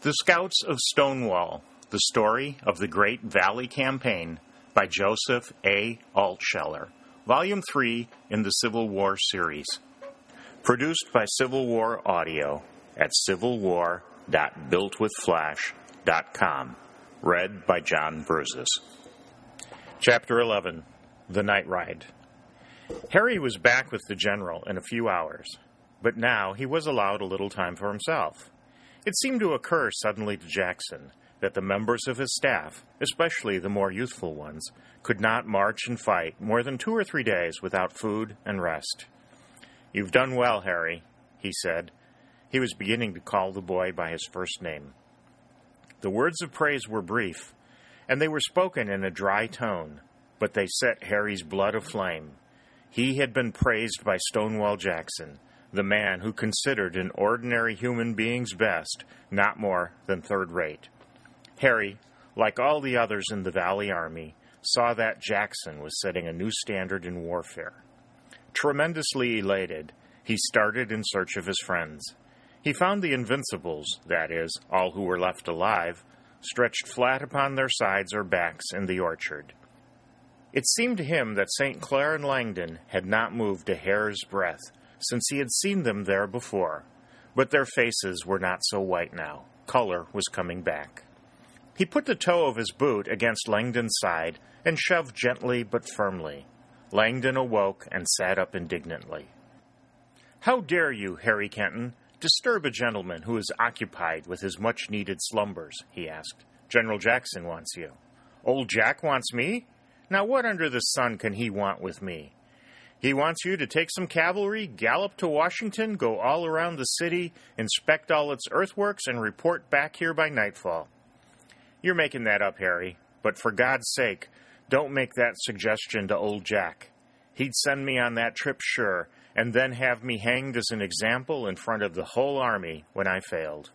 The Scouts of Stonewall The Story of the Great Valley Campaign by Joseph A. Altsheler, Volume 3 in the Civil War series. Produced by Civil War Audio at civilwar.builtwithflash.com. Read by John Verzes. Chapter 11 The Night Ride. Harry was back with the general in a few hours, but now he was allowed a little time for himself. It seemed to occur suddenly to Jackson that the members of his staff, especially the more youthful ones, could not march and fight more than two or three days without food and rest. You've done well, Harry, he said. He was beginning to call the boy by his first name. The words of praise were brief, and they were spoken in a dry tone, but they set Harry's blood aflame. He had been praised by Stonewall Jackson, the man who considered an ordinary human being's best not more than third rate. Harry, like all the others in the Valley Army, saw that Jackson was setting a new standard in warfare. Tremendously elated, he started in search of his friends. He found the Invincibles, that is, all who were left alive, stretched flat upon their sides or backs in the orchard. It seemed to him that St. Clair and Langdon had not moved a hair's breadth since he had seen them there before, but their faces were not so white now. Color was coming back. He put the toe of his boot against Langdon's side and shoved gently but firmly. Langdon awoke and sat up indignantly. How dare you, Harry Kenton, disturb a gentleman who is occupied with his much needed slumbers? he asked. General Jackson wants you. Old Jack wants me? Now, what under the sun can he want with me? He wants you to take some cavalry, gallop to Washington, go all around the city, inspect all its earthworks, and report back here by nightfall. You're making that up, Harry, but for God's sake, don't make that suggestion to old Jack. He'd send me on that trip, sure, and then have me hanged as an example in front of the whole army when I failed.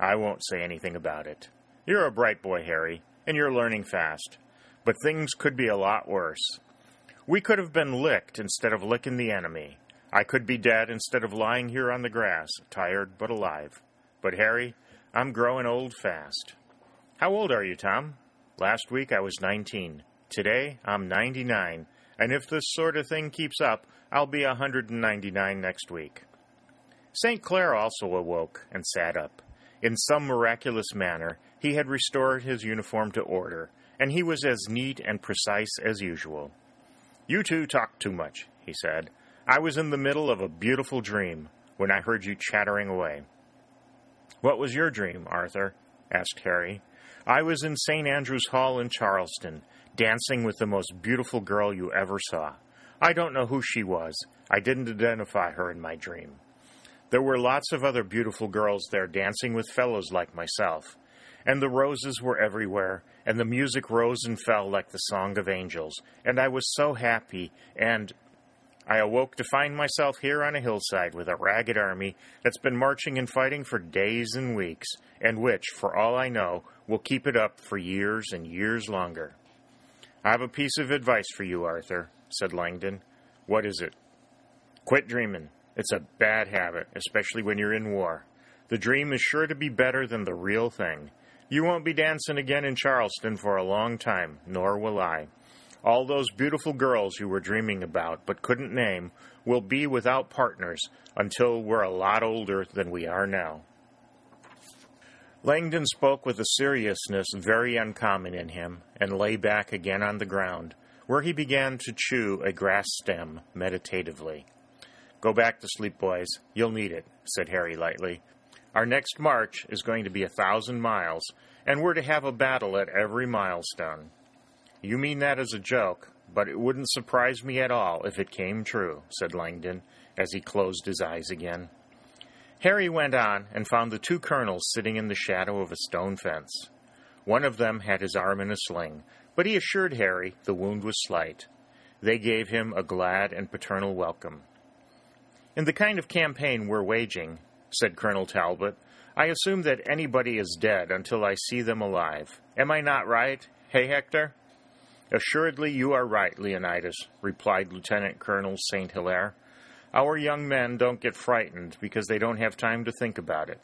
I won't say anything about it. You're a bright boy, Harry, and you're learning fast. But things could be a lot worse. We could have been licked instead of licking the enemy. I could be dead instead of lying here on the grass, tired but alive. But, Harry, I'm growing old fast. How old are you, Tom? Last week I was 19. Today I'm 99. And if this sort of thing keeps up, I'll be 199 next week. St. Clair also awoke and sat up. In some miraculous manner, he had restored his uniform to order, and he was as neat and precise as usual. You two talk too much, he said. I was in the middle of a beautiful dream when I heard you chattering away. What was your dream, Arthur? asked Harry. I was in St. Andrew's Hall in Charleston, dancing with the most beautiful girl you ever saw. I don't know who she was. I didn't identify her in my dream. There were lots of other beautiful girls there dancing with fellows like myself and the roses were everywhere, and the music rose and fell like the song of angels, and I was so happy, and I awoke to find myself here on a hillside with a ragged army that's been marching and fighting for days and weeks, and which, for all I know, will keep it up for years and years longer. I have a piece of advice for you, Arthur, said Langdon. What is it? Quit dreaming. It's a bad habit, especially when you're in war. The dream is sure to be better than the real thing. You won't be dancing again in Charleston for a long time, nor will I. All those beautiful girls you were dreaming about but couldn't name will be without partners until we're a lot older than we are now. Langdon spoke with a seriousness very uncommon in him and lay back again on the ground, where he began to chew a grass stem meditatively. Go back to sleep, boys. You'll need it, said Harry lightly. Our next march is going to be a thousand miles, and we're to have a battle at every milestone. You mean that as a joke, but it wouldn't surprise me at all if it came true, said Langdon, as he closed his eyes again. Harry went on and found the two colonels sitting in the shadow of a stone fence. One of them had his arm in a sling, but he assured Harry the wound was slight. They gave him a glad and paternal welcome. In the kind of campaign we're waging, said Colonel Talbot. I assume that anybody is dead until I see them alive. Am I not right? Hey, Hector? Assuredly, you are right, Leonidas, replied Lieutenant Colonel St. Hilaire. Our young men don't get frightened because they don't have time to think about it.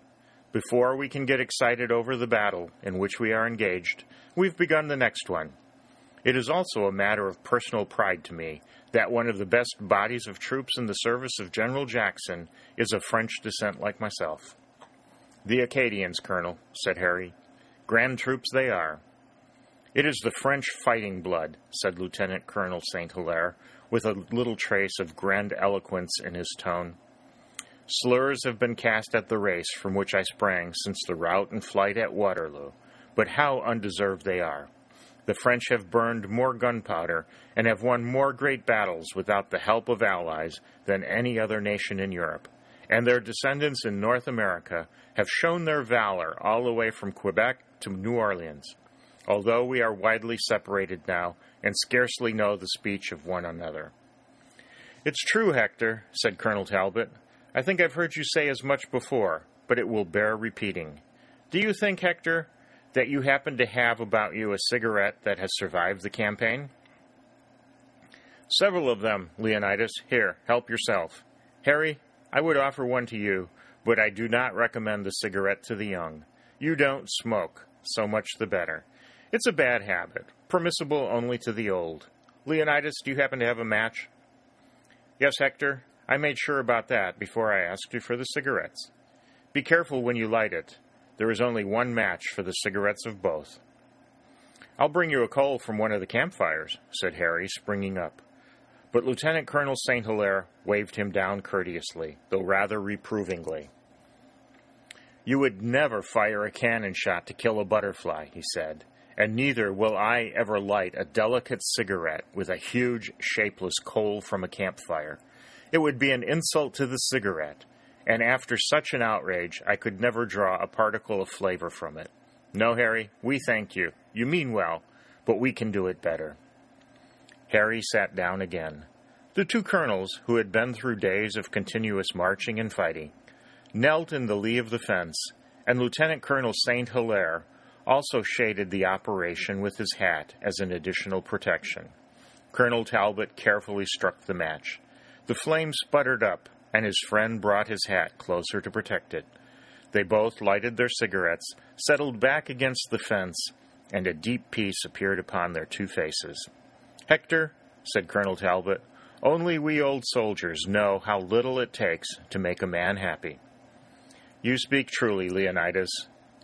Before we can get excited over the battle in which we are engaged, we've begun the next one. It is also a matter of personal pride to me that one of the best bodies of troops in the service of General Jackson is of French descent like myself. The Acadians, Colonel, said Harry. Grand troops they are. It is the French fighting blood, said Lieutenant Colonel St. Hilaire, with a little trace of grandiloquence in his tone. Slurs have been cast at the race from which I sprang since the rout and flight at Waterloo, but how undeserved they are. The French have burned more gunpowder and have won more great battles without the help of allies than any other nation in Europe, and their descendants in North America have shown their valor all the way from Quebec to New Orleans, although we are widely separated now and scarcely know the speech of one another. It's true, Hector, said Colonel Talbot. I think I've heard you say as much before, but it will bear repeating. Do you think, Hector, that you happen to have about you a cigarette that has survived the campaign? Several of them, Leonidas. Here, help yourself. Harry, I would offer one to you, but I do not recommend the cigarette to the young. You don't smoke, so much the better. It's a bad habit, permissible only to the old. Leonidas, do you happen to have a match? Yes, Hector, I made sure about that before I asked you for the cigarettes. Be careful when you light it. There is only one match for the cigarettes of both. I'll bring you a coal from one of the campfires, said Harry, springing up. But Lieutenant Colonel St. Hilaire waved him down courteously, though rather reprovingly. You would never fire a cannon shot to kill a butterfly, he said, and neither will I ever light a delicate cigarette with a huge, shapeless coal from a campfire. It would be an insult to the cigarette, and after such an outrage, I could never draw a particle of flavor from it. No, Harry, we thank you. You mean well, but we can do it better. Harry sat down again. The two colonels, who had been through days of continuous marching and fighting, knelt in the lee of the fence, and Lieutenant Colonel St. Hilaire also shaded the operation with his hat as an additional protection. Colonel Talbot carefully struck the match. The flame sputtered up, and his friend brought his hat closer to protect it. They both lighted their cigarettes, settled back against the fence, and a deep peace appeared upon their two faces. Hector, said Colonel Talbot, only we old soldiers know how little it takes to make a man happy. You speak truly, Leonidas.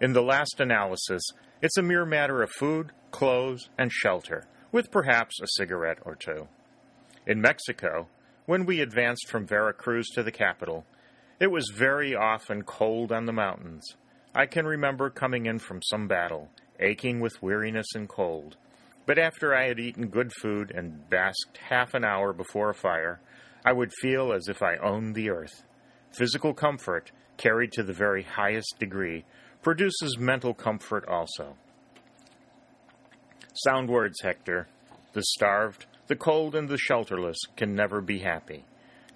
In the last analysis, it's a mere matter of food, clothes, and shelter, with perhaps a cigarette or two. In Mexico, when we advanced from Vera Cruz to the capital, it was very often cold on the mountains. I can remember coming in from some battle, aching with weariness and cold. But after I had eaten good food and basked half an hour before a fire, I would feel as if I owned the earth. Physical comfort, carried to the very highest degree, produces mental comfort also. Sound words, Hector. The starved, the cold and the shelterless can never be happy.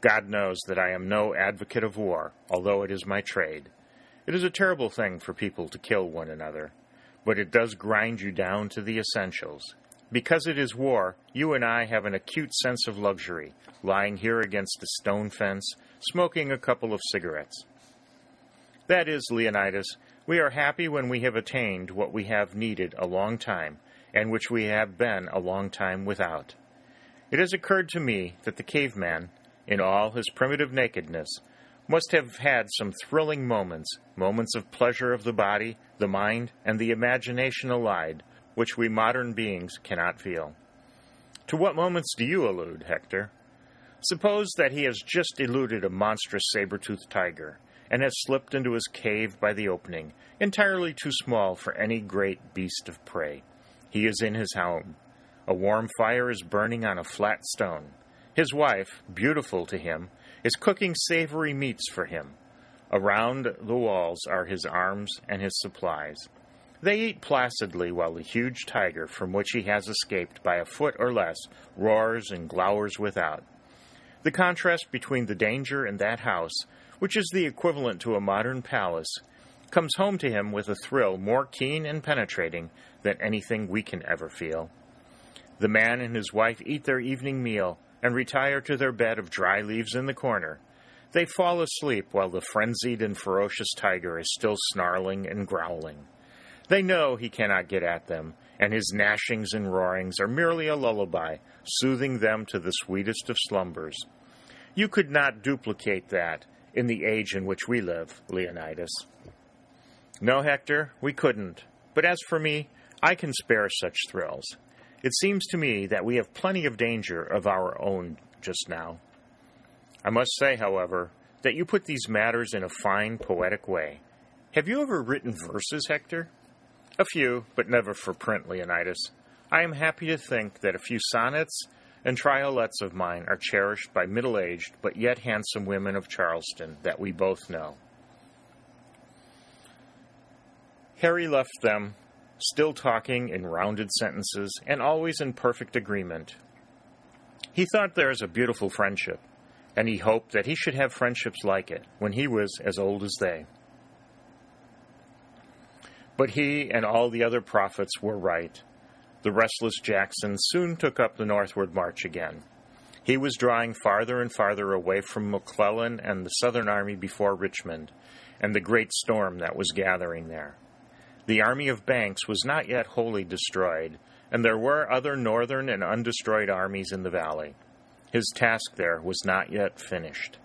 God knows that I am no advocate of war, although it is my trade. It is a terrible thing for people to kill one another, but it does grind you down to the essentials. Because it is war, you and I have an acute sense of luxury, lying here against a stone fence, smoking a couple of cigarettes. That is, Leonidas, we are happy when we have attained what we have needed a long time, and which we have been a long time without. It has occurred to me that the caveman, in all his primitive nakedness, must have had some thrilling moments, moments of pleasure of the body, the mind, and the imagination allied, which we modern beings cannot feel. To what moments do you allude, Hector? Suppose that he has just eluded a monstrous saber-toothed tiger, and has slipped into his cave by the opening, entirely too small for any great beast of prey. He is in his home, a warm fire is burning on a flat stone. His wife, beautiful to him, is cooking savory meats for him. Around the walls are his arms and his supplies. They eat placidly while the huge tiger, from which he has escaped by a foot or less, roars and glowers without. The contrast between the danger in that house, which is the equivalent to a modern palace, comes home to him with a thrill more keen and penetrating than anything we can ever feel. The man and his wife eat their evening meal and retire to their bed of dry leaves in the corner. They fall asleep while the frenzied and ferocious tiger is still snarling and growling. They know he cannot get at them, and his gnashings and roarings are merely a lullaby, soothing them to the sweetest of slumbers. You could not duplicate that in the age in which we live, Leonidas. No, Hector, we couldn't. But as for me, I can spare such thrills. It seems to me that we have plenty of danger of our own just now. I must say, however, that you put these matters in a fine, poetic way. Have you ever written verses, Hector? A few, but never for print, Leonidas. I am happy to think that a few sonnets and triolets of mine are cherished by middle aged but yet handsome women of Charleston that we both know. Harry left them, still talking in rounded sentences and always in perfect agreement. He thought theirs a beautiful friendship, and he hoped that he should have friendships like it when he was as old as they. But he and all the other prophets were right. The restless Jackson soon took up the northward march again. He was drawing farther and farther away from McClellan and the Southern Army before Richmond, and the great storm that was gathering there. The army of Banks was not yet wholly destroyed, and there were other northern and undestroyed armies in the valley. His task there was not yet finished.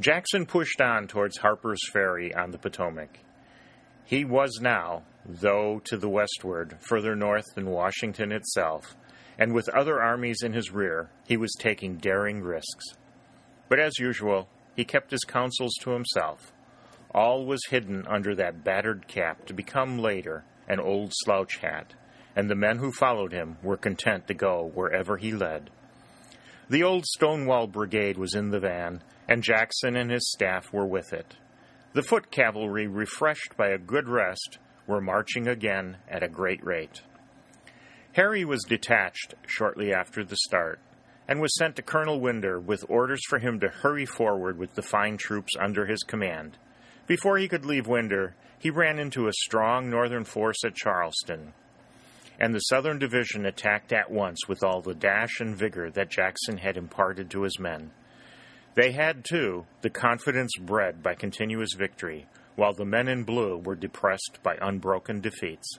Jackson pushed on towards Harper's Ferry on the Potomac. He was now, though to the westward, further north than Washington itself, and with other armies in his rear, he was taking daring risks. But as usual, he kept his counsels to himself. All was hidden under that battered cap to become later an old slouch hat, and the men who followed him were content to go wherever he led. The old Stonewall Brigade was in the van, and Jackson and his staff were with it. The foot cavalry, refreshed by a good rest, were marching again at a great rate. Harry was detached shortly after the start and was sent to Colonel Winder with orders for him to hurry forward with the fine troops under his command. Before he could leave Winder, he ran into a strong northern force at Charleston, and the Southern Division attacked at once with all the dash and vigor that Jackson had imparted to his men. They had, too, the confidence bred by continuous victory, while the men in blue were depressed by unbroken defeats.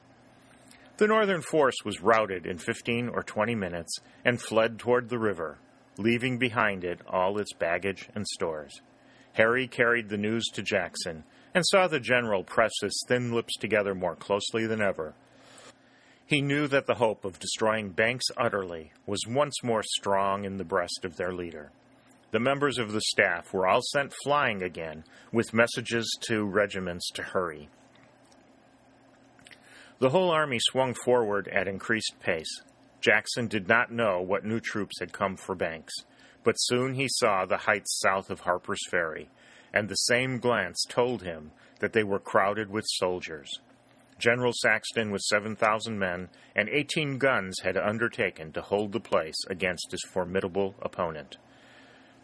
The Northern force was routed in 15 or 20 minutes and fled toward the river, leaving behind it all its baggage and stores. Harry carried the news to Jackson and saw the general press his thin lips together more closely than ever. He knew that the hope of destroying Banks utterly was once more strong in the breast of their leader the members of the staff were all sent flying again with messages to regiments to hurry. The whole army swung forward at increased pace. Jackson did not know what new troops had come for Banks, but soon he saw the heights south of Harper's Ferry, and the same glance told him that they were crowded with soldiers. General Saxton, with 7,000 men and 18 guns, had undertaken to hold the place against his formidable opponent.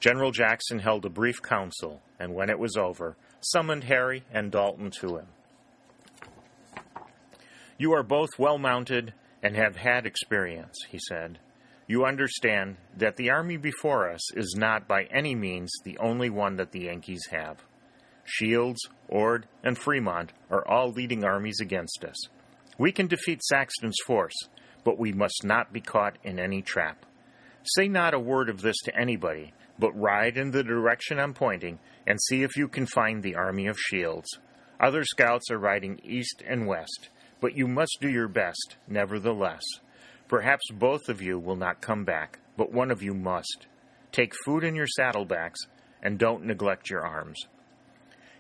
General Jackson held a brief council, and when it was over, summoned Harry and Dalton to him. You are both well mounted and have had experience, he said. You understand that the army before us is not by any means the only one that the Yankees have. Shields, Ord, and Fremont are all leading armies against us. We can defeat Saxton's force, but we must not be caught in any trap. Say not a word of this to anybody, but ride in the direction I'm pointing and see if you can find the army of Shields. Other scouts are riding east and west, but you must do your best, nevertheless. Perhaps both of you will not come back, but one of you must. Take food in your saddlebacks, and don't neglect your arms.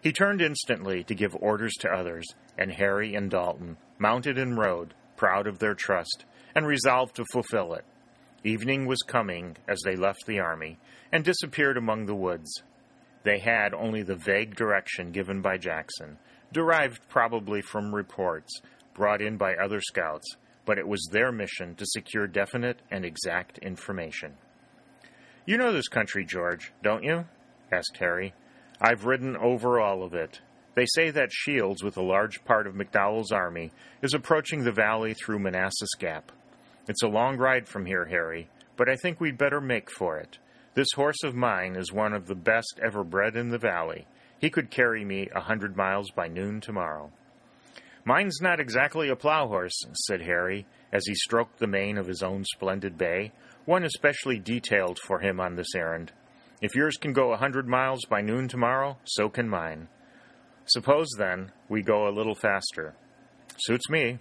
He turned instantly to give orders to others, and Harry and Dalton mounted and rode, proud of their trust, and resolved to fulfill it. Evening was coming as they left the army and disappeared among the woods. They had only the vague direction given by Jackson, derived probably from reports brought in by other scouts, but it was their mission to secure definite and exact information. You know this country, George, don't you? asked Harry. I've ridden over all of it. They say that Shields, with a large part of McDowell's army, is approaching the valley through Manassas Gap. It's a long ride from here, Harry, but I think we'd better make for it. This horse of mine is one of the best ever bred in the valley. He could carry me a hundred miles by noon tomorrow. Mine's not exactly a plow horse, said Harry, as he stroked the mane of his own splendid bay, one especially detailed for him on this errand. If yours can go a hundred miles by noon tomorrow, so can mine. Suppose, then, we go a little faster. Suits me.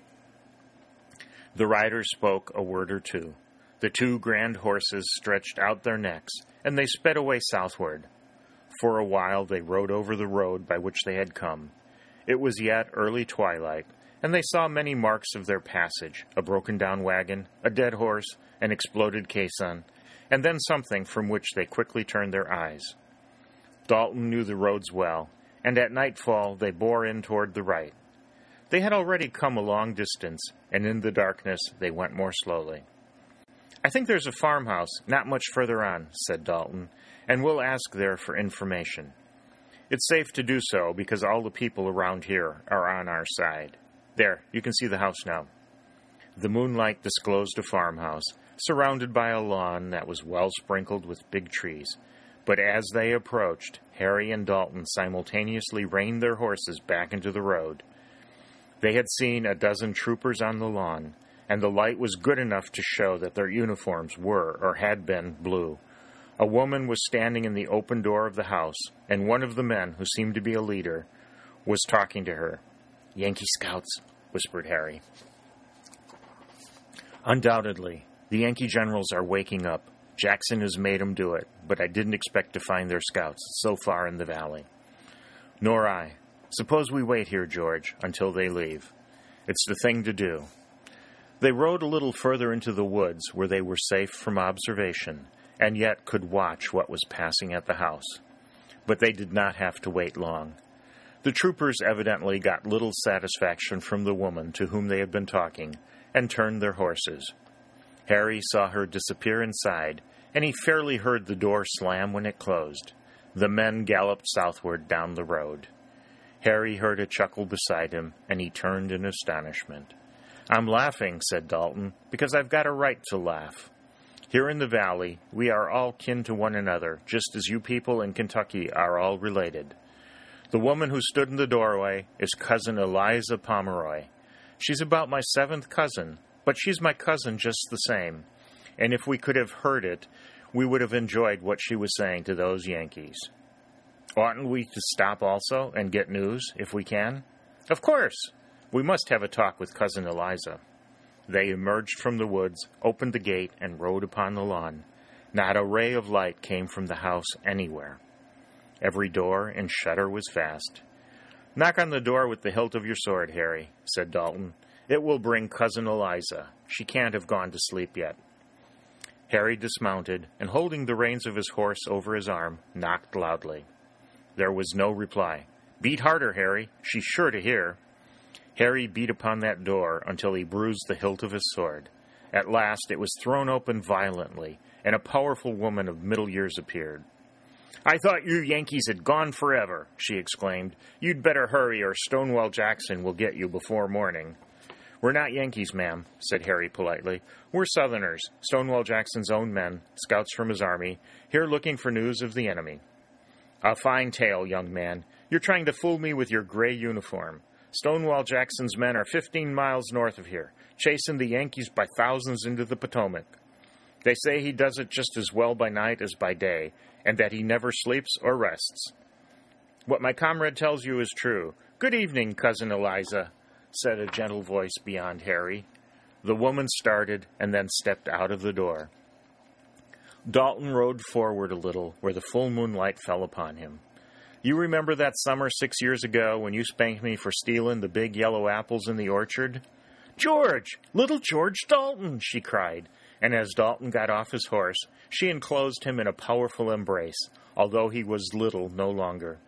The rider spoke a word or two. The two grand horses stretched out their necks, and they sped away southward. For a while they rode over the road by which they had come. It was yet early twilight, and they saw many marks of their passage a broken down wagon, a dead horse, an exploded caisson, and then something from which they quickly turned their eyes. Dalton knew the roads well, and at nightfall they bore in toward the right. They had already come a long distance, and in the darkness they went more slowly. I think there's a farmhouse not much further on, said Dalton, and we'll ask there for information. It's safe to do so because all the people around here are on our side. There, you can see the house now. The moonlight disclosed a farmhouse, surrounded by a lawn that was well sprinkled with big trees. But as they approached, Harry and Dalton simultaneously reined their horses back into the road. They had seen a dozen troopers on the lawn, and the light was good enough to show that their uniforms were, or had been, blue. A woman was standing in the open door of the house, and one of the men, who seemed to be a leader, was talking to her. Yankee scouts, whispered Harry. Undoubtedly, the Yankee generals are waking up. Jackson has made 'em do it, but I didn't expect to find their scouts so far in the valley. Nor I. Suppose we wait here, George, until they leave. It's the thing to do. They rode a little further into the woods where they were safe from observation, and yet could watch what was passing at the house. But they did not have to wait long. The troopers evidently got little satisfaction from the woman to whom they had been talking, and turned their horses. Harry saw her disappear inside, and he fairly heard the door slam when it closed. The men galloped southward down the road. Harry heard a chuckle beside him, and he turned in astonishment. I'm laughing, said Dalton, because I've got a right to laugh. Here in the valley, we are all kin to one another, just as you people in Kentucky are all related. The woman who stood in the doorway is Cousin Eliza Pomeroy. She's about my seventh cousin, but she's my cousin just the same. And if we could have heard it, we would have enjoyed what she was saying to those Yankees. Oughtn't we to stop also and get news, if we can? Of course! We must have a talk with Cousin Eliza. They emerged from the woods, opened the gate, and rode upon the lawn. Not a ray of light came from the house anywhere. Every door and shutter was fast. Knock on the door with the hilt of your sword, Harry, said Dalton. It will bring Cousin Eliza. She can't have gone to sleep yet. Harry dismounted, and holding the reins of his horse over his arm, knocked loudly. There was no reply. Beat harder, Harry. She's sure to hear. Harry beat upon that door until he bruised the hilt of his sword. At last it was thrown open violently, and a powerful woman of middle years appeared. I thought you Yankees had gone forever, she exclaimed. You'd better hurry, or Stonewall Jackson will get you before morning. We're not Yankees, ma'am, said Harry politely. We're Southerners, Stonewall Jackson's own men, scouts from his army, here looking for news of the enemy. A fine tale, young man. You're trying to fool me with your gray uniform. Stonewall Jackson's men are 15 miles north of here, chasing the Yankees by thousands into the Potomac. They say he does it just as well by night as by day, and that he never sleeps or rests. What my comrade tells you is true. Good evening, Cousin Eliza, said a gentle voice beyond Harry. The woman started and then stepped out of the door. Dalton rode forward a little, where the full moonlight fell upon him. You remember that summer six years ago when you spanked me for stealing the big yellow apples in the orchard? George! Little George Dalton! she cried, and as Dalton got off his horse, she enclosed him in a powerful embrace, although he was little no longer.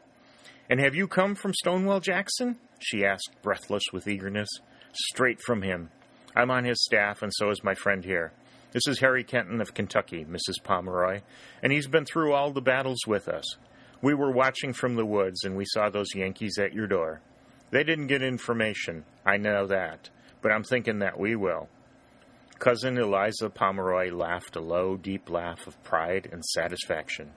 And have you come from Stonewall Jackson? she asked, breathless with eagerness. Straight from him. I'm on his staff, and so is my friend here. This is Harry Kenton of Kentucky, Mrs. Pomeroy, and he's been through all the battles with us. We were watching from the woods and we saw those Yankees at your door. They didn't get information, I know that, but I'm thinking that we will. Cousin Eliza Pomeroy laughed a low, deep laugh of pride and satisfaction.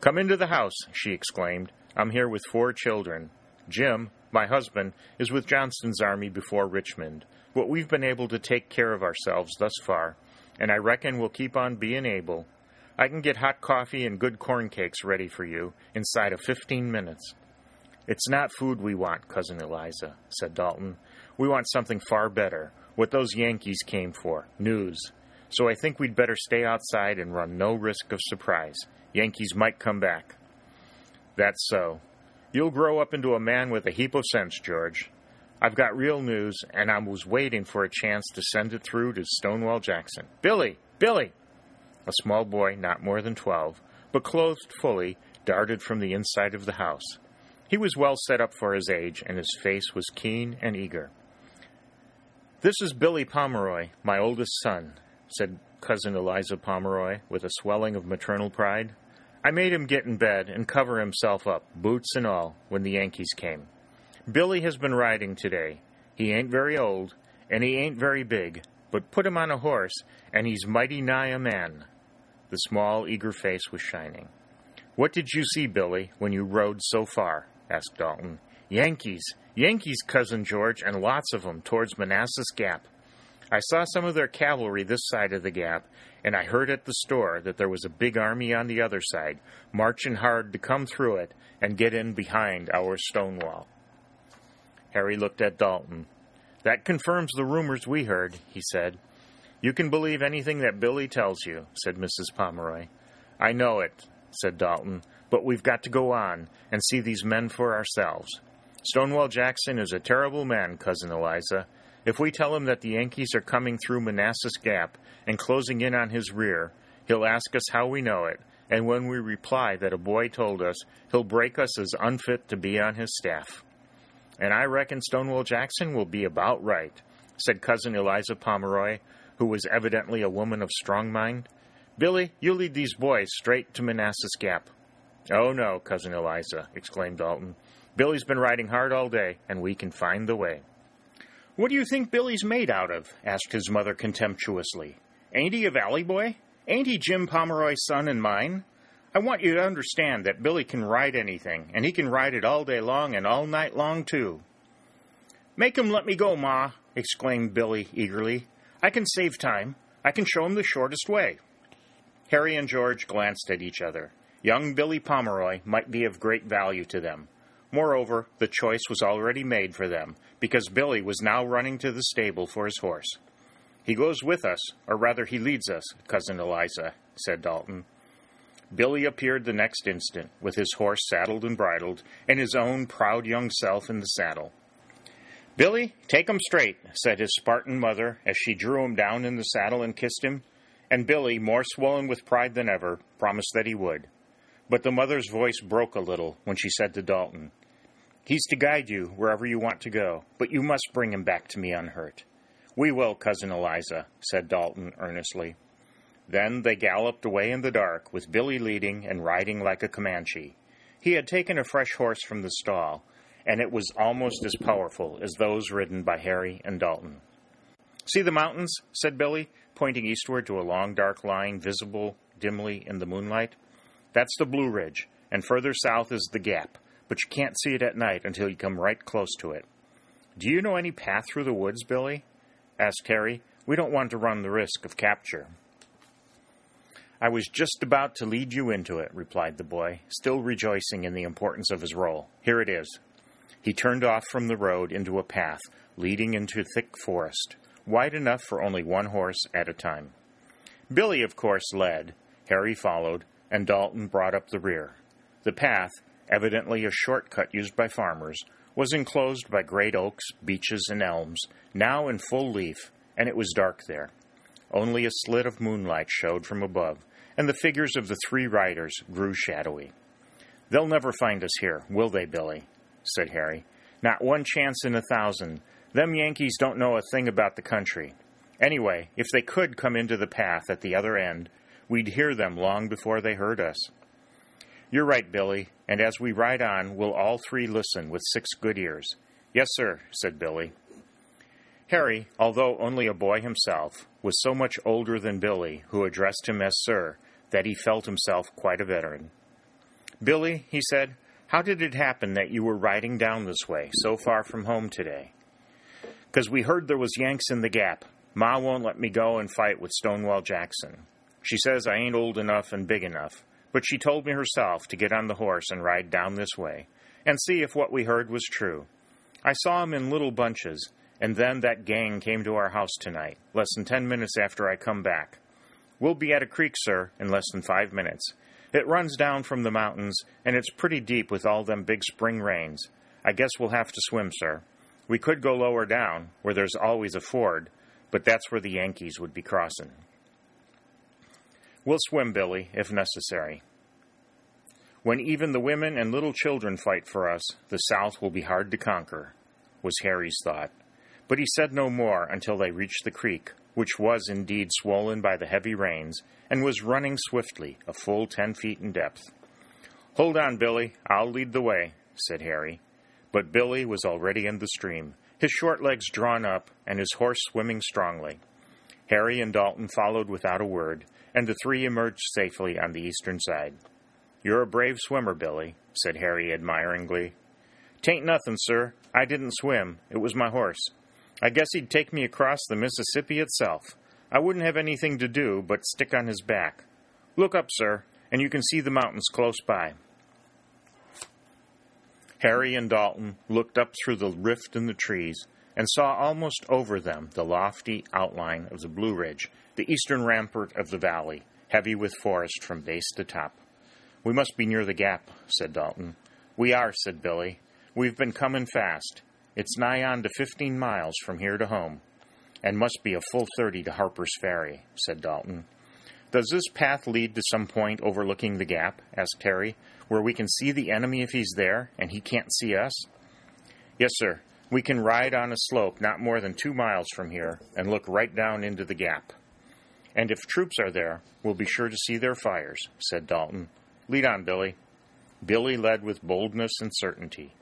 Come into the house, she exclaimed. I'm here with four children. Jim, my husband, is with Johnston's army before Richmond, but we've been able to take care of ourselves thus far, and I reckon we'll keep on being able. I can get hot coffee and good corn cakes ready for you inside of fifteen minutes. It's not food we want, Cousin Eliza, said Dalton. We want something far better, what those Yankees came for news. So I think we'd better stay outside and run no risk of surprise. Yankees might come back. That's so. You'll grow up into a man with a heap of sense, George. I've got real news, and I was waiting for a chance to send it through to Stonewall Jackson. Billy! Billy! A small boy, not more than twelve, but clothed fully, darted from the inside of the house. He was well set up for his age, and his face was keen and eager. This is Billy Pomeroy, my oldest son, said Cousin Eliza Pomeroy with a swelling of maternal pride. I made him get in bed and cover himself up, boots and all, when the Yankees came. Billy has been riding today. He ain't very old, and he ain't very big, but put him on a horse, and he's mighty nigh a man. The small, eager face was shining. What did you see, Billy, when you rode so far? asked Dalton. Yankees, Yankees, Cousin George, and lots of 'em towards Manassas Gap. I saw some of their cavalry this side of the gap, and I heard at the store that there was a big army on the other side, marching hard to come through it and get in behind our Stonewall. Harry looked at Dalton. That confirms the rumors we heard, he said. You can believe anything that Billy tells you, said Mrs. Pomeroy. I know it, said Dalton, but we've got to go on and see these men for ourselves. Stonewall Jackson is a terrible man, Cousin Eliza. If we tell him that the Yankees are coming through Manassas Gap and closing in on his rear, he'll ask us how we know it, and when we reply that a boy told us, he'll break us as unfit to be on his staff. And I reckon Stonewall Jackson will be about right, said Cousin Eliza Pomeroy, who was evidently a woman of strong mind. Billy, you lead these boys straight to Manassas Gap. Oh, no, Cousin Eliza, exclaimed Dalton. Billy's been riding hard all day, and we can find the way. What do you think Billy's made out of? asked his mother contemptuously. Ain't he a valley boy? Ain't he Jim Pomeroy's son and mine? I want you to understand that Billy can ride anything, and he can ride it all day long and all night long, too. Make him let me go, Ma, exclaimed Billy eagerly. I can save time. I can show him the shortest way. Harry and George glanced at each other. Young Billy Pomeroy might be of great value to them. Moreover, the choice was already made for them, because Billy was now running to the stable for his horse. He goes with us, or rather, he leads us, Cousin Eliza, said Dalton. Billy appeared the next instant, with his horse saddled and bridled, and his own proud young self in the saddle. Billy, take him straight, said his Spartan mother as she drew him down in the saddle and kissed him, and Billy, more swollen with pride than ever, promised that he would. But the mother's voice broke a little when she said to Dalton, He's to guide you wherever you want to go, but you must bring him back to me unhurt. We will, Cousin Eliza, said Dalton earnestly. Then they galloped away in the dark, with Billy leading and riding like a Comanche. He had taken a fresh horse from the stall, and it was almost as powerful as those ridden by Harry and Dalton. See the mountains? said Billy, pointing eastward to a long dark line visible dimly in the moonlight. That's the Blue Ridge, and further south is the Gap but you can't see it at night until you come right close to it. Do you know any path through the woods, Billy? asked Harry. We don't want to run the risk of capture. I was just about to lead you into it, replied the boy, still rejoicing in the importance of his role. Here it is. He turned off from the road into a path leading into thick forest, wide enough for only one horse at a time. Billy, of course, led, Harry followed, and Dalton brought up the rear. The path, evidently a shortcut used by farmers, was enclosed by great oaks, beeches, and elms, now in full leaf, and it was dark there. Only a slit of moonlight showed from above, and the figures of the three riders grew shadowy. They'll never find us here, will they, Billy? Said Harry. Not one chance in a thousand. Them Yankees don't know a thing about the country. Anyway, if they could come into the path at the other end, we'd hear them long before they heard us. You're right, Billy, and as we ride on, we'll all three listen with six good ears. Yes, sir, said Billy. Harry, although only a boy himself, was so much older than Billy, who addressed him as Sir, that he felt himself quite a veteran. Billy, he said, how did it happen that you were riding down this way, so far from home today? Because we heard there was Yanks in the Gap. Ma won't let me go and fight with Stonewall Jackson. She says I ain't old enough and big enough, but she told me herself to get on the horse and ride down this way, and see if what we heard was true. I saw 'em in little bunches, and then that gang came to our house tonight, less than ten minutes after I come back. We'll be at a creek, sir, in less than five minutes. It runs down from the mountains, and it's pretty deep with all them big spring rains. I guess we'll have to swim, sir. We could go lower down, where there's always a ford, but that's where the Yankees would be crossing. We'll swim, Billy, if necessary. When even the women and little children fight for us, the South will be hard to conquer, was Harry's thought. But he said no more until they reached the creek, which was indeed swollen by the heavy rains and was running swiftly, a full ten feet in depth. Hold on, Billy, I'll lead the way, said Harry. But Billy was already in the stream, his short legs drawn up and his horse swimming strongly. Harry and Dalton followed without a word, and the three emerged safely on the eastern side. You're a brave swimmer, Billy, said Harry admiringly. Tain't nothin', sir. I didn't swim. It was my horse. I guess he'd take me across the Mississippi itself. I wouldn't have anything to do but stick on his back. Look up, sir, and you can see the mountains close by. Harry and Dalton looked up through the rift in the trees and saw almost over them the lofty outline of the Blue Ridge, the eastern rampart of the valley, heavy with forest from base to top. We must be near the gap, said Dalton. We are, said Billy. We've been coming fast. It's nigh on to fifteen miles from here to home and must be a full 30 to Harper's Ferry, said Dalton. Does this path lead to some point overlooking the gap? asked Harry, where we can see the enemy if he's there and he can't see us? Yes, sir. We can ride on a slope not more than two miles from here and look right down into the gap. And if troops are there, we'll be sure to see their fires, said Dalton. Lead on, Billy. Billy led with boldness and certainty.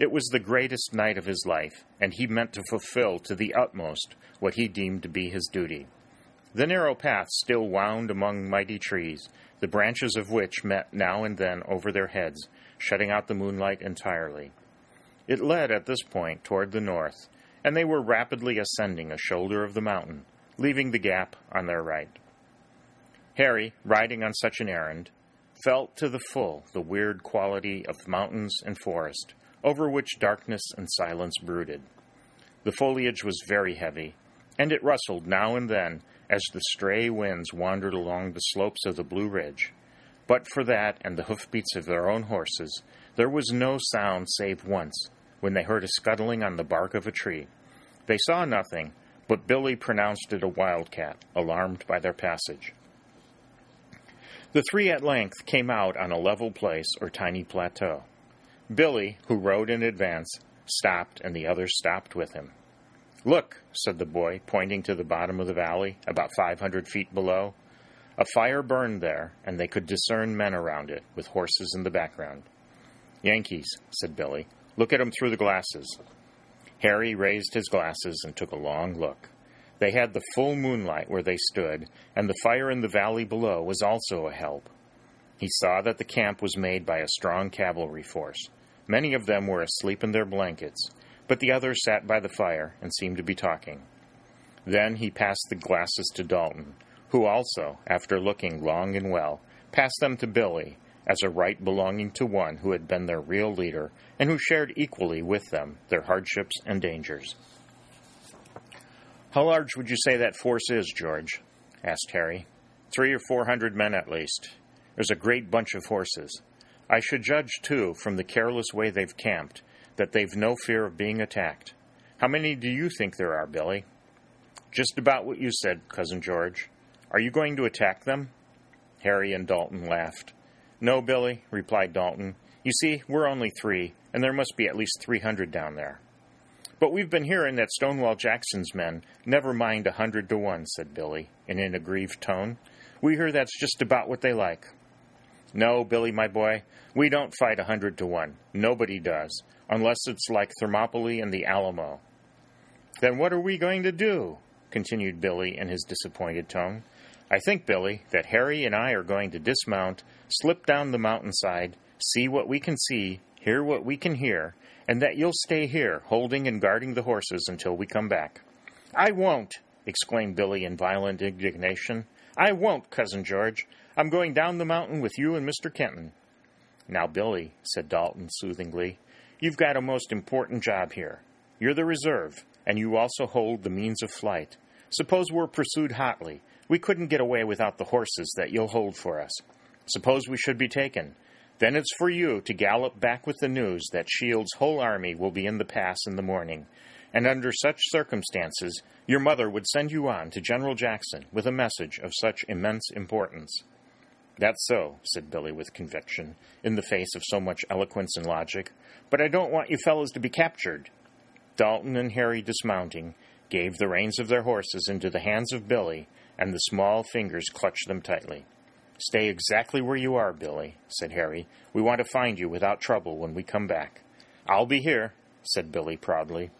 It was the greatest night of his life, and he meant to fulfill to the utmost what he deemed to be his duty. The narrow path still wound among mighty trees, the branches of which met now and then over their heads, shutting out the moonlight entirely. It led at this point toward the north, and they were rapidly ascending a shoulder of the mountain, leaving the gap on their right. Harry, riding on such an errand, felt to the full the weird quality of mountains and forest, over which darkness and silence brooded. The foliage was very heavy, and it rustled now and then as the stray winds wandered along the slopes of the Blue Ridge. But for that and the hoofbeats of their own horses, there was no sound save once, when they heard a scuttling on the bark of a tree. They saw nothing, but Billy pronounced it a wildcat, alarmed by their passage. The three at length came out on a level place or tiny plateau. Billy, who rode in advance, stopped, and the others stopped with him. Look, said the boy, pointing to the bottom of the valley, about five hundred feet below. A fire burned there, and they could discern men around it, with horses in the background. Yankees, said Billy. Look at 'em through the glasses. Harry raised his glasses and took a long look. They had the full moonlight where they stood, and the fire in the valley below was also a help. He saw that the camp was made by a strong cavalry force. Many of them were asleep in their blankets, but the others sat by the fire and seemed to be talking. Then he passed the glasses to Dalton, who also, after looking long and well, passed them to Billy as a right belonging to one who had been their real leader and who shared equally with them their hardships and dangers. How large would you say that force is, George? asked Harry. Three or four hundred men at least. There's a great bunch of horses. I should judge, too, from the careless way they've camped, that they've no fear of being attacked. How many do you think there are, Billy? Just about what you said, Cousin George. Are you going to attack them? Harry and Dalton laughed. No, Billy, replied Dalton. You see, we're only three, and there must be at least three hundred down there. But we've been hearing that Stonewall Jackson's men never mind a hundred to one, said Billy, in an aggrieved tone. We hear that's just about what they like. No, Billy, my boy, we don't fight a hundred to one. Nobody does, unless it's like Thermopylae and the Alamo. Then what are we going to do? continued Billy in his disappointed tone. I think, Billy, that Harry and I are going to dismount, slip down the mountainside, see what we can see, hear what we can hear, and that you'll stay here, holding and guarding the horses until we come back. I won't, exclaimed Billy in violent indignation. I won't, Cousin George. I'm going down the mountain with you and Mr. Kenton. Now, Billy, said Dalton soothingly, you've got a most important job here. You're the reserve, and you also hold the means of flight. Suppose we're pursued hotly. We couldn't get away without the horses that you'll hold for us. Suppose we should be taken. Then it's for you to gallop back with the news that Shields' whole army will be in the pass in the morning. And under such circumstances, your mother would send you on to General Jackson with a message of such immense importance. That's so, said Billy with conviction, in the face of so much eloquence and logic. But I don't want you fellows to be captured. Dalton and Harry, dismounting, gave the reins of their horses into the hands of Billy, and the small fingers clutched them tightly. Stay exactly where you are, Billy, said Harry. We want to find you without trouble when we come back. I'll be here, said Billy proudly.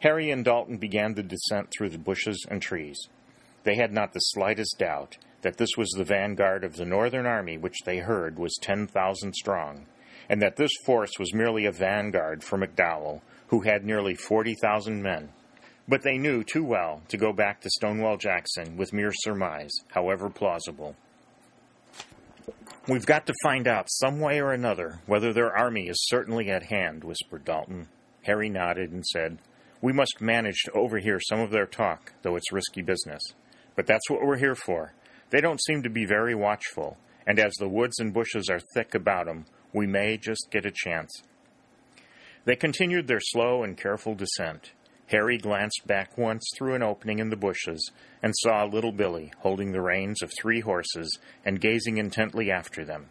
Harry and Dalton began the descent through the bushes and trees. They had not the slightest doubt that this was the vanguard of the Northern army which they heard was 10,000 strong, and that this force was merely a vanguard for McDowell, who had nearly 40,000 men. But they knew too well to go back to Stonewall Jackson with mere surmise, however plausible. We've got to find out some way or another whether their army is certainly at hand, whispered Dalton. Harry nodded and said, We must manage to overhear some of their talk, though it's risky business. But that's what we're here for. They don't seem to be very watchful, and as the woods and bushes are thick about about 'em, we may just get a chance. They continued their slow and careful descent. Harry glanced back once through an opening in the bushes and saw little Billy holding the reins of three horses and gazing intently after them.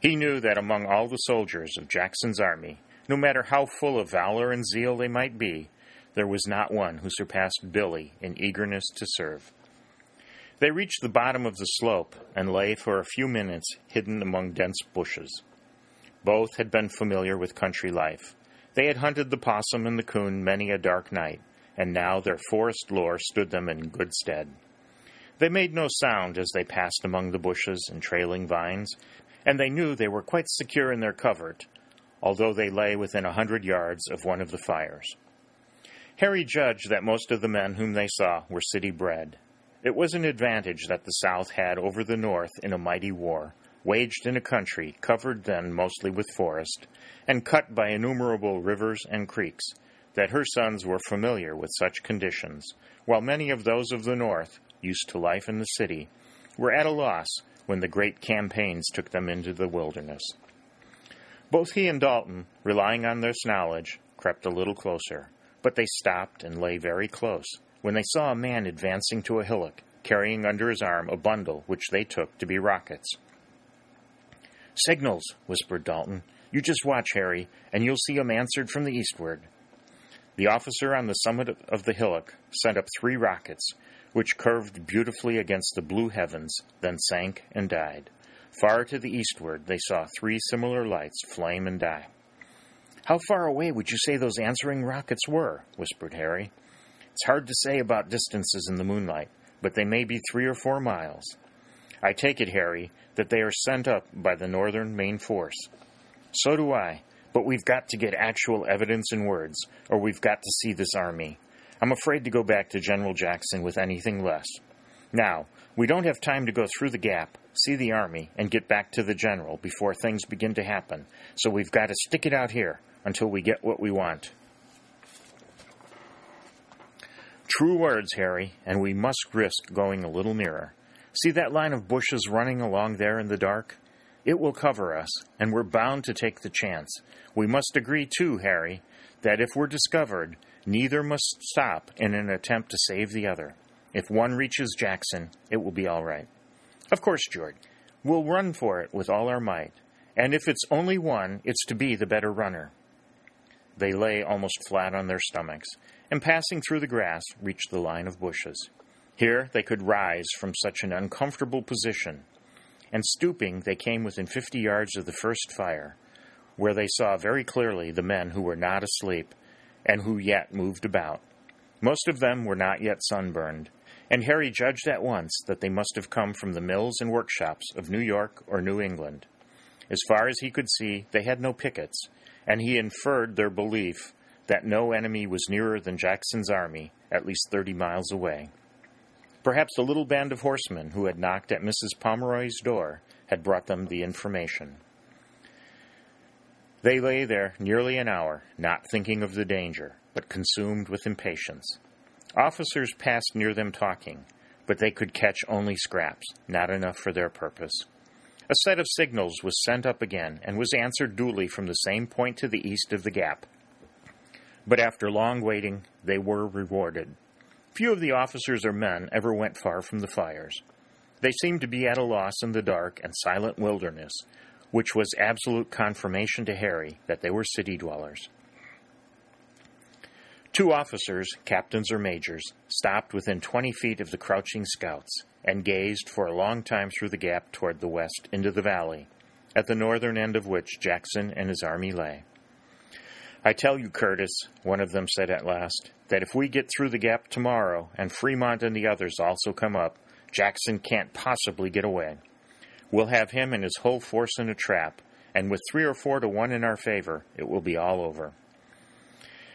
He knew that among all the soldiers of Jackson's army, no matter how full of valor and zeal they might be, there was not one who surpassed Billy in eagerness to serve. They reached the bottom of the slope and lay for a few minutes hidden among dense bushes. Both had been familiar with country life. They had hunted the possum and the coon many a dark night, and now their forest lore stood them in good stead. They made no sound as they passed among the bushes and trailing vines, and they knew they were quite secure in their covert, although they lay within a hundred yards of one of the fires. Harry judged that most of the men whom they saw were city bred, it was an advantage that the South had over the North in a mighty war, waged in a country covered then mostly with forest, and cut by innumerable rivers and creeks, that her sons were familiar with such conditions, while many of those of the North, used to life in the city, were at a loss when the great campaigns took them into the wilderness. Both he and Dalton, relying on this knowledge, crept a little closer, but they stopped and lay very close when they saw a man advancing to a hillock, carrying under his arm a bundle which they took to be rockets. Signals, whispered Dalton. You just watch, Harry, and you'll see 'em answered from the eastward. The officer on the summit of the hillock sent up three rockets, which curved beautifully against the blue heavens, then sank and died. Far to the eastward, they saw three similar lights flame and die. How far away would you say those answering rockets were? whispered Harry. It's hard to say about distances in the moonlight, but they may be three or four miles. I take it, Harry, that they are sent up by the Northern main force. So do I, but we've got to get actual evidence in words, or we've got to see this army. I'm afraid to go back to General Jackson with anything less. Now, we don't have time to go through the gap, see the army, and get back to the general before things begin to happen, so we've got to stick it out here until we get what we want. True words, Harry, and we must risk going a little nearer. See that line of bushes running along there in the dark? It will cover us, and we're bound to take the chance. We must agree, too, Harry, that if we're discovered, neither must stop in an attempt to save the other. If one reaches Jackson, it will be all right. Of course, George. We'll run for it with all our might. And if it's only one, it's to be the better runner. They lay almost flat on their stomachs, and passing through the grass, reached the line of bushes. Here they could rise from such an uncomfortable position, and stooping, they came within fifty yards of the first fire, where they saw very clearly the men who were not asleep and who yet moved about. Most of them were not yet sunburned, and Harry judged at once that they must have come from the mills and workshops of New York or New England. As far as he could see, they had no pickets, and he inferred their belief that no enemy was nearer than Jackson's army, at least thirty miles away. Perhaps the little band of horsemen who had knocked at Mrs. Pomeroy's door had brought them the information. They lay there nearly an hour, not thinking of the danger, but consumed with impatience. Officers passed near them talking, but they could catch only scraps, not enough for their purpose. A set of signals was sent up again and was answered duly from the same point to the east of the gap. But after long waiting, they were rewarded. Few of the officers or men ever went far from the fires. They seemed to be at a loss in the dark and silent wilderness, which was absolute confirmation to Harry that they were city dwellers. Two officers, captains or majors, stopped within twenty feet of the crouching scouts and gazed for a long time through the gap toward the west into the valley, at the northern end of which Jackson and his army lay. I tell you, Curtis, one of them said at last, that if we get through the gap tomorrow and Fremont and the others also come up, Jackson can't possibly get away. We'll have him and his whole force in a trap, and with three or four to one in our favor, it will be all over.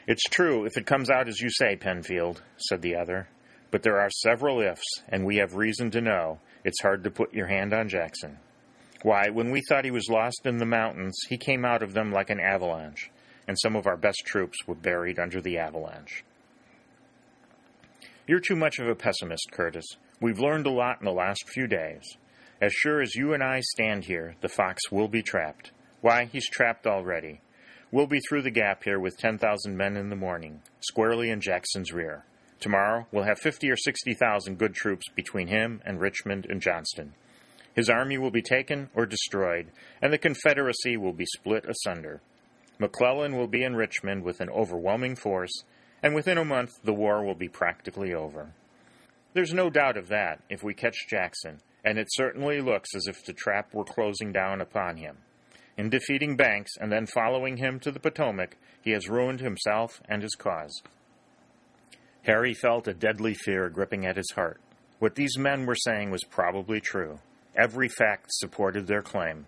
It's true if it comes out as you say, Penfield, said the other, but there are several ifs, and we have reason to know it's hard to put your hand on Jackson. Why, when we thought he was lost in the mountains, he came out of them like an avalanche, and some of our best troops were buried under the avalanche. You're too much of a pessimist, Curtis. We've learned a lot in the last few days. As sure as you and I stand here, the fox will be trapped. Why, he's trapped already. We'll be through the gap here with 10,000 men in the morning, squarely in Jackson's rear. Tomorrow, we'll have 50 or 60,000 good troops between him and Richmond and Johnston. His army will be taken or destroyed, and the Confederacy will be split asunder. McClellan will be in Richmond with an overwhelming force, and within a month the war will be practically over. There's no doubt of that if we catch Jackson, and it certainly looks as if the trap were closing down upon him. In defeating Banks and then following him to the Potomac, he has ruined himself and his cause. Harry felt a deadly fear gripping at his heart. What these men were saying was probably true. Every fact supported their claim.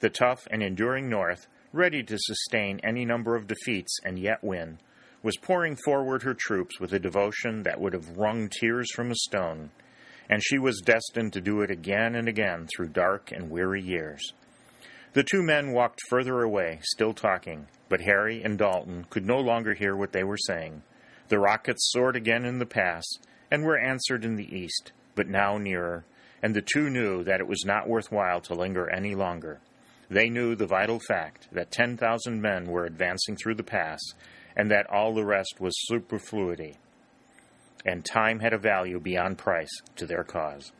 The tough and enduring North, ready to sustain any number of defeats and yet win, was pouring forward her troops with a devotion that would have wrung tears from a stone and she was destined to do it again and again through dark and weary years. The two men walked further away, still talking, but Harry and Dalton could no longer hear what they were saying. The rockets soared again in the pass and were answered in the east, but now nearer, and the two knew that it was not worthwhile to linger any longer. They knew the vital fact that 10,000 men were advancing through the pass, and that all the rest was superfluity and time had a value beyond price to their cause.